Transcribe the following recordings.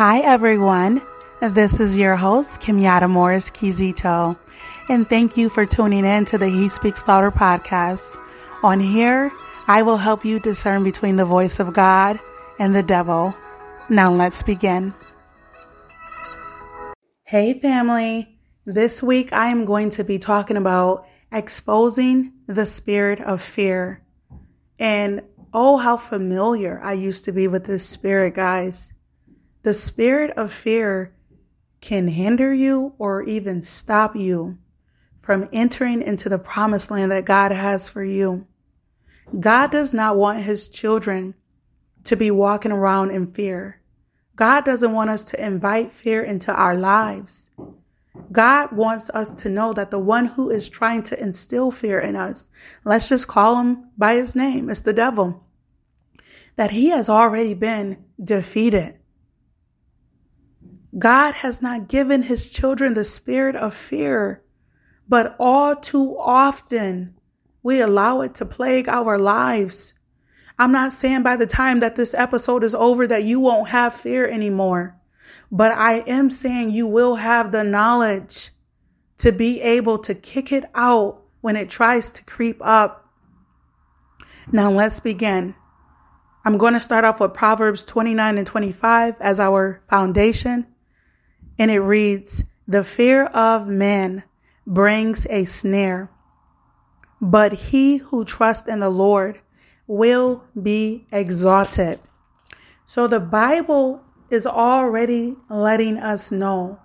Hi, everyone. This is your host, Kimyata Morris Kizito, and thank you for tuning in to the He Speaks Louder podcast. On here, I will help you discern between the voice of God and the devil. Now let's begin. Hey, family. This week I am going to be talking about exposing the spirit of fear. And oh, how familiar I used to be with this spirit, guys. The spirit of fear can hinder you or even stop you from entering into the promised land that God has for you. God does not want his children to be walking around in fear. God doesn't want us to invite fear into our lives. God wants us to know that the one who is trying to instill fear in us, let's just call him by his name, it's the devil, that he has already been defeated. God has not given his children the spirit of fear, but all too often we allow it to plague our lives. I'm not saying by the time that this episode is over that you won't have fear anymore, but I am saying you will have the knowledge to be able to kick it out when it tries to creep up. Now let's begin. I'm going to start off with Proverbs 29 and 25 as our foundation and it reads, The fear of men brings a snare, but he who trusts in the Lord will be exalted. So the Bible is already letting us know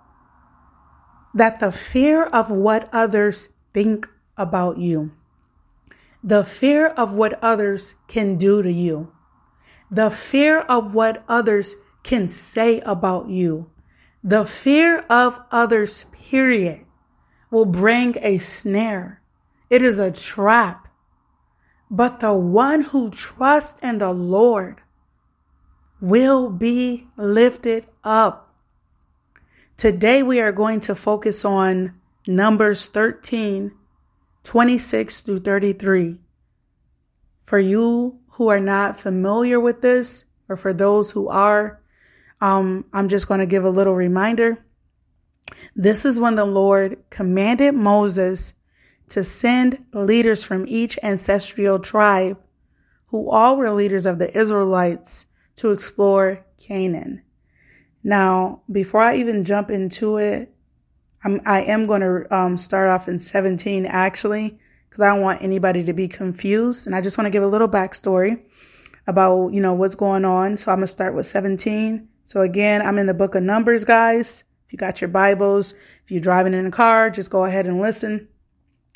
that the fear of what others think about you, the fear of what others can do to you, the fear of what others can say about you, the fear of others, period, will bring a snare. It is a trap. But the one who trusts in the Lord will be lifted up. Today we are going to focus on Numbers 13, 26 through 33. For you who are not familiar with this, or for those who are, um, I'm just going to give a little reminder. This is when the Lord commanded Moses to send leaders from each ancestral tribe, who all were leaders of the Israelites, to explore Canaan. Now, before I even jump into it, I'm, I am going to um, start off in 17 actually, because I don't want anybody to be confused. And I just want to give a little backstory about, you know, what's going on. So I'm going to start with 17. So again, I'm in the book of Numbers, guys. If you got your Bibles, if you're driving in a car, just go ahead and listen.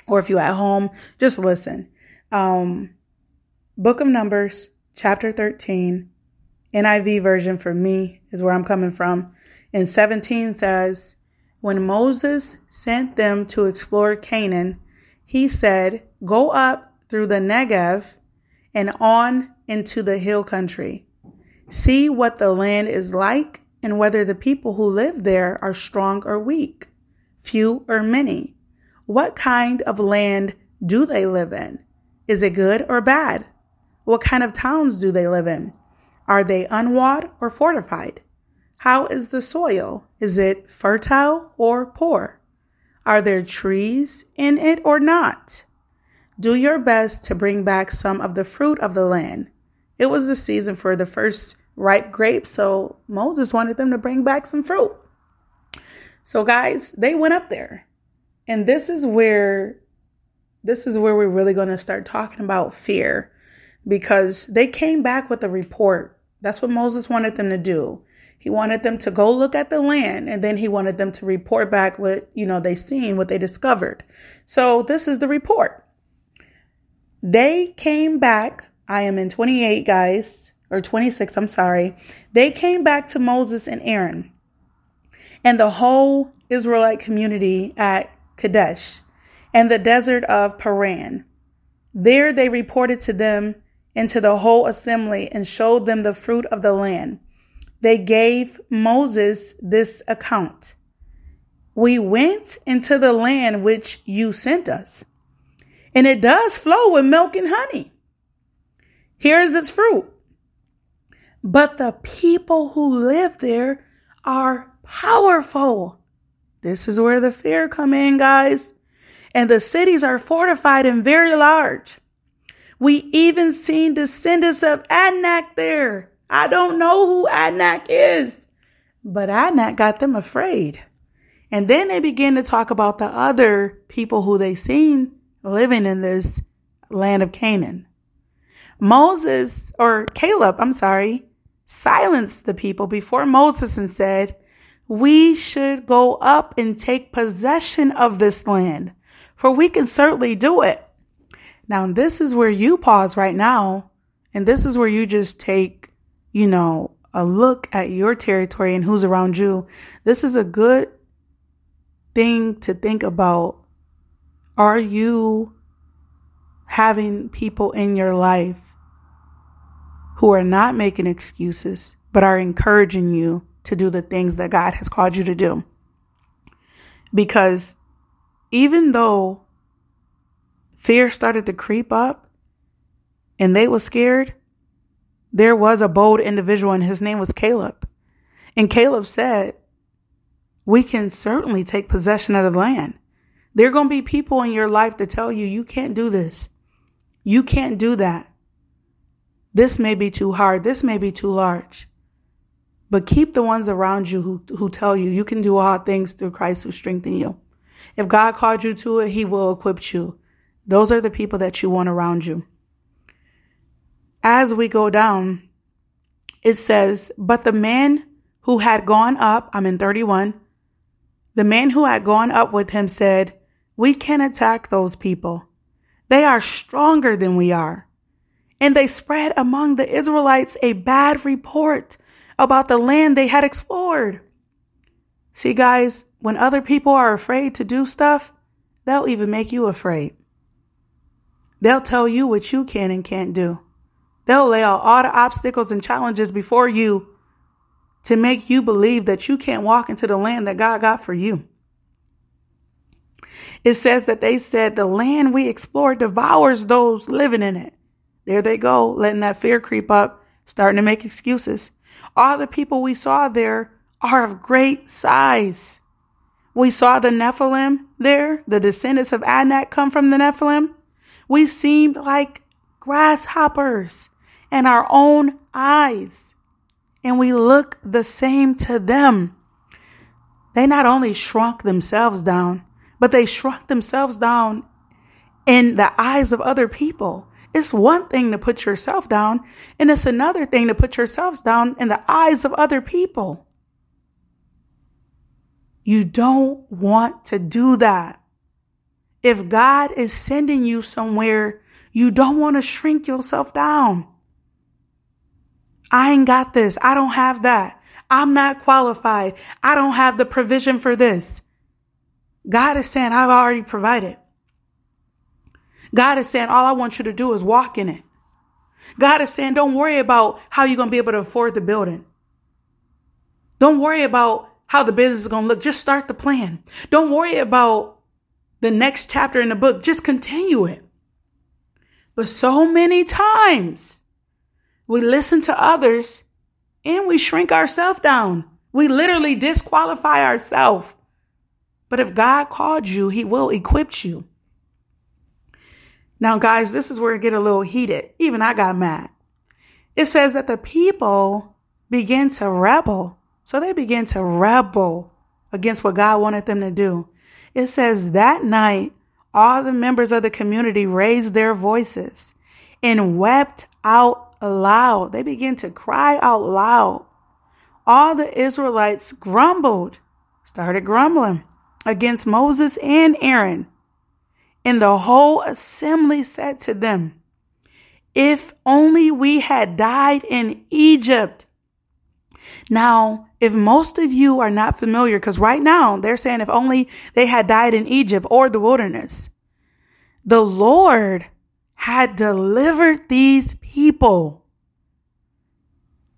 Or if you're at home, just listen. Um, book of Numbers, chapter 13, NIV version for me is where I'm coming from. And 17 says, When Moses sent them to explore Canaan, he said, Go up through the Negev and on into the hill country. See what the land is like and whether the people who live there are strong or weak, few or many. What kind of land do they live in? Is it good or bad? What kind of towns do they live in? Are they unwalled or fortified? How is the soil? Is it fertile or poor? Are there trees in it or not? Do your best to bring back some of the fruit of the land. It was the season for the first ripe grapes. So Moses wanted them to bring back some fruit. So guys, they went up there. And this is where this is where we're really going to start talking about fear because they came back with a report. That's what Moses wanted them to do. He wanted them to go look at the land and then he wanted them to report back what, you know, they seen, what they discovered. So this is the report. They came back. I am in 28, guys or 26, I'm sorry, they came back to Moses and Aaron and the whole Israelite community at Kadesh and the desert of Paran. There they reported to them and to the whole assembly and showed them the fruit of the land. They gave Moses this account. We went into the land which you sent us, and it does flow with milk and honey. Here is its fruit. But the people who live there are powerful. This is where the fear come in, guys. And the cities are fortified and very large. We even seen descendants of Anak there. I don't know who Anak is, but Anak got them afraid. And then they begin to talk about the other people who they seen living in this land of Canaan. Moses, or Caleb, I'm sorry, silenced the people before Moses and said, we should go up and take possession of this land, for we can certainly do it. Now, this is where you pause right now, and this is where you just take, you know, a look at your territory and who's around you. This is a good thing to think about. Are you having people in your life who are not making excuses, but are encouraging you to do the things that God has called you to do? Because even though fear started to creep up and they were scared, there was a bold individual and his name was Caleb. And Caleb said, we can certainly take possession of the land. There are going to be people in your life that tell you, you can't do this. You can't do that. This may be too hard. This may be too large. But keep the ones around you who, who tell you you can do all things through Christ who strengthen you. If God called you to it, he will equip you. Those are the people that you want around you. As we go down, it says, but the man who had gone up, I'm in 31, the man who had gone up with him said, we can attack those people. They are stronger than we are. And they spread among the Israelites a bad report about the land they had explored. See, guys, when other people are afraid to do stuff, they'll even make you afraid. They'll tell you what you can and can't do. They'll lay out all the obstacles and challenges before you to make you believe that you can't walk into the land that God got for you. It says that they said the land we explored devours those living in it. There they go, letting that fear creep up, starting to make excuses. All the people we saw there are of great size. We saw the Nephilim there, the descendants of Anak come from the Nephilim. We seemed like grasshoppers in our own eyes, and we look the same to them. They not only shrunk themselves down, but they shrunk themselves down in the eyes of other people. It's one thing to put yourself down, and it's another thing to put yourselves down in the eyes of other people. You don't want to do that. If God is sending you somewhere, you don't want to shrink yourself down. I ain't got this. I don't have that. I'm not qualified. I don't have the provision for this. God is saying, I've already provided. God is saying, all I want you to do is walk in it. God is saying, don't worry about how you're going to be able to afford the building. Don't worry about how the business is going to look. Just start the plan. Don't worry about the next chapter in the book. Just continue it. But so many times we listen to others and we shrink ourselves down. We literally disqualify ourselves. But if God called you, he will equip you. Now, guys, this is where it get a little heated. Even I got mad. It says that the people begin to rebel. So they begin to rebel against what God wanted them to do. It says that night, all the members of the community raised their voices and wept out loud. They began to cry out loud. All the Israelites grumbled, started grumbling against Moses and Aaron. And the whole assembly said to them, If only we had died in Egypt. Now, if most of you are not familiar, because right now they're saying if only they had died in Egypt or the wilderness, the Lord had delivered these people.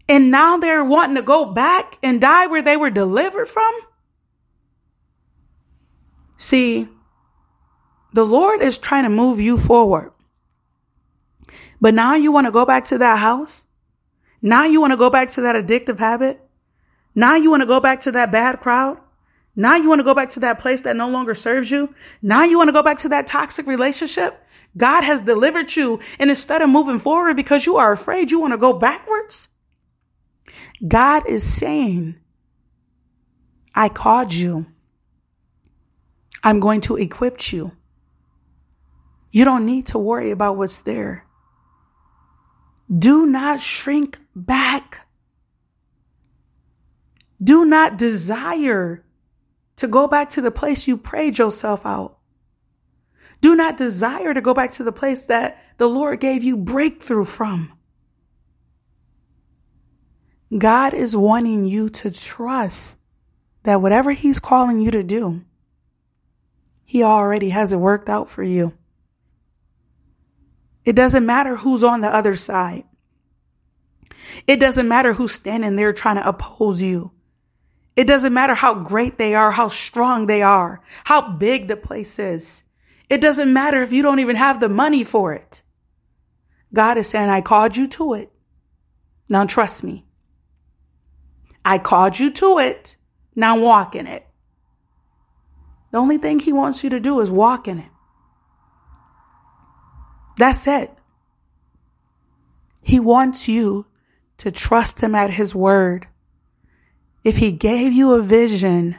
And now they're wanting to go back and die where they were delivered from. See, the Lord is trying to move you forward. But now you want to go back to that house? Now you want to go back to that addictive habit? Now you want to go back to that bad crowd? Now you want to go back to that place that no longer serves you? Now you want to go back to that toxic relationship? God has delivered you. And instead of moving forward because you are afraid, you want to go backwards? God is saying, I called you. I'm going to equip you. You don't need to worry about what's there. Do not shrink back. Do not desire to go back to the place you prayed yourself out. Do not desire to go back to the place that the Lord gave you breakthrough from. God is wanting you to trust that whatever He's calling you to do, He already has it worked out for you. It doesn't matter who's on the other side. It doesn't matter who's standing there trying to oppose you. It doesn't matter how great they are, how strong they are, how big the place is. It doesn't matter if you don't even have the money for it. God is saying, I called you to it. Now trust me. I called you to it. Now walk in it. The only thing he wants you to do is walk in it. That's it. He wants you to trust him at his word. If he gave you a vision,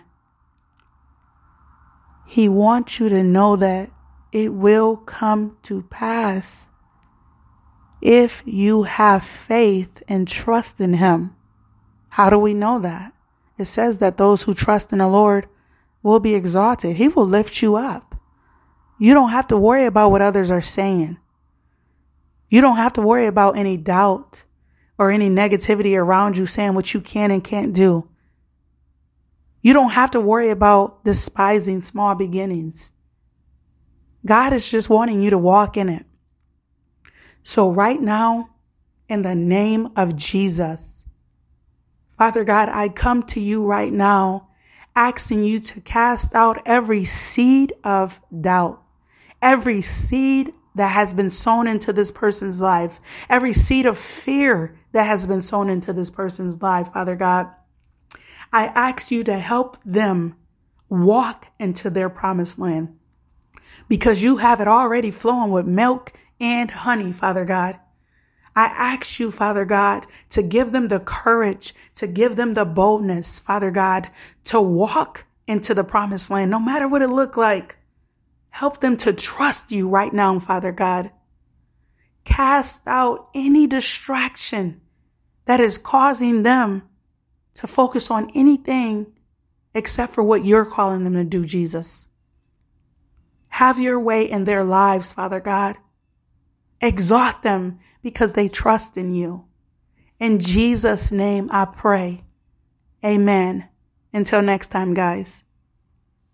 he wants you to know that it will come to pass if you have faith and trust in him. How do we know that? It says that those who trust in the Lord will be exalted. He will lift you up. You don't have to worry about what others are saying. You don't have to worry about any doubt or any negativity around you saying what you can and can't do. You don't have to worry about despising small beginnings. God is just wanting you to walk in it. So right now, in the name of Jesus, Father God, I come to you right now, asking you to cast out every seed of doubt, every seed that has been sown into this person's life, every seed of fear that has been sown into this person's life, Father God. I ask you to help them walk into their promised land because you have it already flowing with milk and honey, Father God. I ask you, Father God, to give them the courage, to give them the boldness, Father God, to walk into the promised land, no matter what it looked like. Help them to trust you right now, Father God. Cast out any distraction that is causing them to focus on anything except for what you're calling them to do, Jesus. Have your way in their lives, Father God. Exalt them because they trust in you. In Jesus' name I pray. Amen. Until next time, guys.